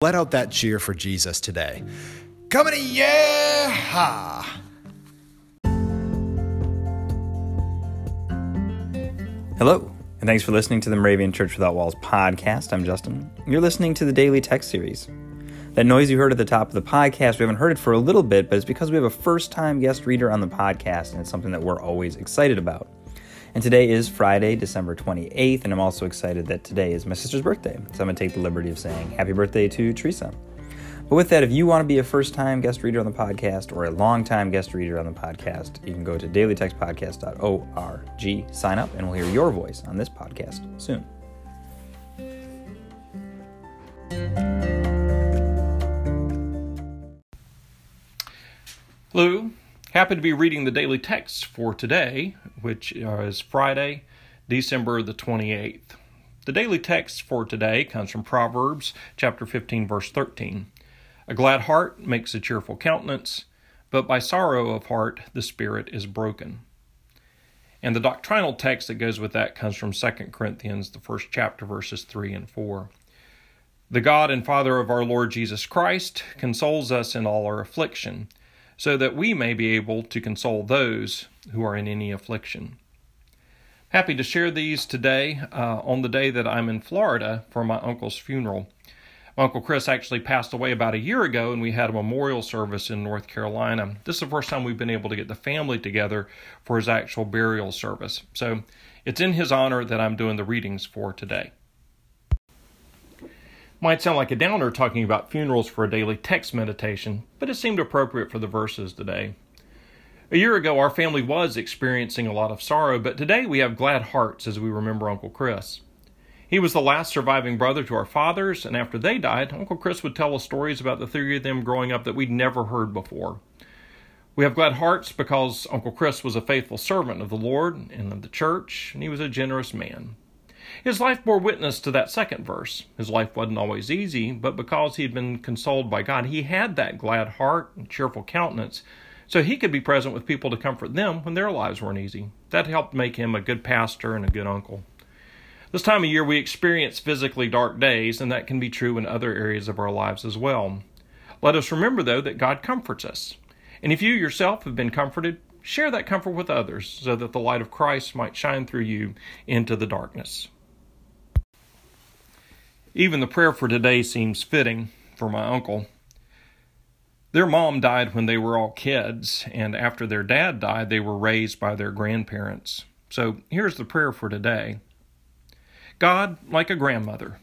Let out that cheer for Jesus today. Coming to yeah! Hello, and thanks for listening to the Moravian Church Without Walls podcast. I'm Justin. You're listening to the Daily Text Series. That noise you heard at the top of the podcast, we haven't heard it for a little bit, but it's because we have a first time guest reader on the podcast, and it's something that we're always excited about. And today is Friday, December 28th, and I'm also excited that today is my sister's birthday. So I'm going to take the liberty of saying happy birthday to Teresa. But with that, if you want to be a first time guest reader on the podcast or a long time guest reader on the podcast, you can go to dailytextpodcast.org, sign up, and we'll hear your voice on this podcast soon. Hello. Happy to be reading the daily text for today, which is Friday, December the 28th. The daily text for today comes from Proverbs chapter 15 verse 13. A glad heart makes a cheerful countenance, but by sorrow of heart the spirit is broken. And the doctrinal text that goes with that comes from 2 Corinthians, the first chapter, verses 3 and 4. The God and Father of our Lord Jesus Christ consoles us in all our affliction, so that we may be able to console those who are in any affliction. Happy to share these today uh, on the day that I'm in Florida for my uncle's funeral. My Uncle Chris actually passed away about a year ago, and we had a memorial service in North Carolina. This is the first time we've been able to get the family together for his actual burial service. So it's in his honor that I'm doing the readings for today. Might sound like a downer talking about funerals for a daily text meditation, but it seemed appropriate for the verses today. A year ago, our family was experiencing a lot of sorrow, but today we have glad hearts as we remember Uncle Chris. He was the last surviving brother to our fathers, and after they died, Uncle Chris would tell us stories about the three of them growing up that we'd never heard before. We have glad hearts because Uncle Chris was a faithful servant of the Lord and of the church, and he was a generous man. His life bore witness to that second verse. His life wasn't always easy, but because he had been consoled by God, he had that glad heart and cheerful countenance, so he could be present with people to comfort them when their lives weren't easy. That helped make him a good pastor and a good uncle. This time of year, we experience physically dark days, and that can be true in other areas of our lives as well. Let us remember, though, that God comforts us. And if you yourself have been comforted, share that comfort with others so that the light of Christ might shine through you into the darkness. Even the prayer for today seems fitting for my uncle. Their mom died when they were all kids, and after their dad died, they were raised by their grandparents. So here's the prayer for today. God, like a grandmother,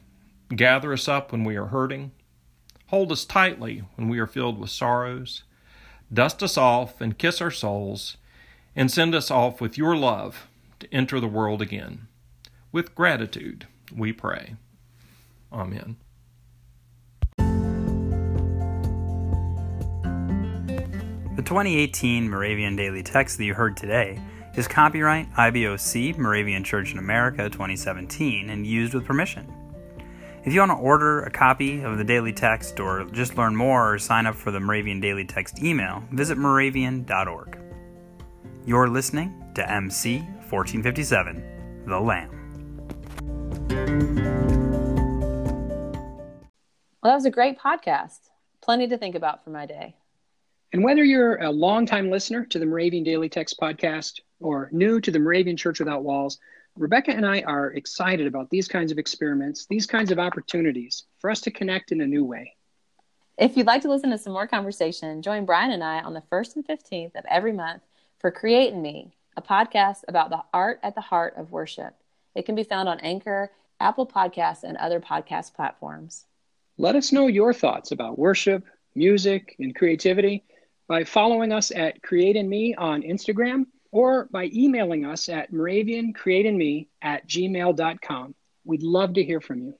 gather us up when we are hurting, hold us tightly when we are filled with sorrows, dust us off and kiss our souls, and send us off with your love to enter the world again. With gratitude, we pray. Amen. The 2018 Moravian Daily Text that you heard today is copyright IBOC Moravian Church in America 2017 and used with permission. If you want to order a copy of the daily text or just learn more or sign up for the Moravian Daily Text email, visit moravian.org. You're listening to MC 1457, The Lamb. Well, that was a great podcast. Plenty to think about for my day. And whether you're a longtime listener to the Moravian Daily Text podcast or new to the Moravian Church Without Walls, Rebecca and I are excited about these kinds of experiments, these kinds of opportunities for us to connect in a new way. If you'd like to listen to some more conversation, join Brian and I on the 1st and 15th of every month for Create in Me, a podcast about the art at the heart of worship. It can be found on Anchor, Apple Podcasts, and other podcast platforms. Let us know your thoughts about worship, music, and creativity by following us at Create in Me on Instagram or by emailing us at moraviancreateinme at gmail.com. We'd love to hear from you.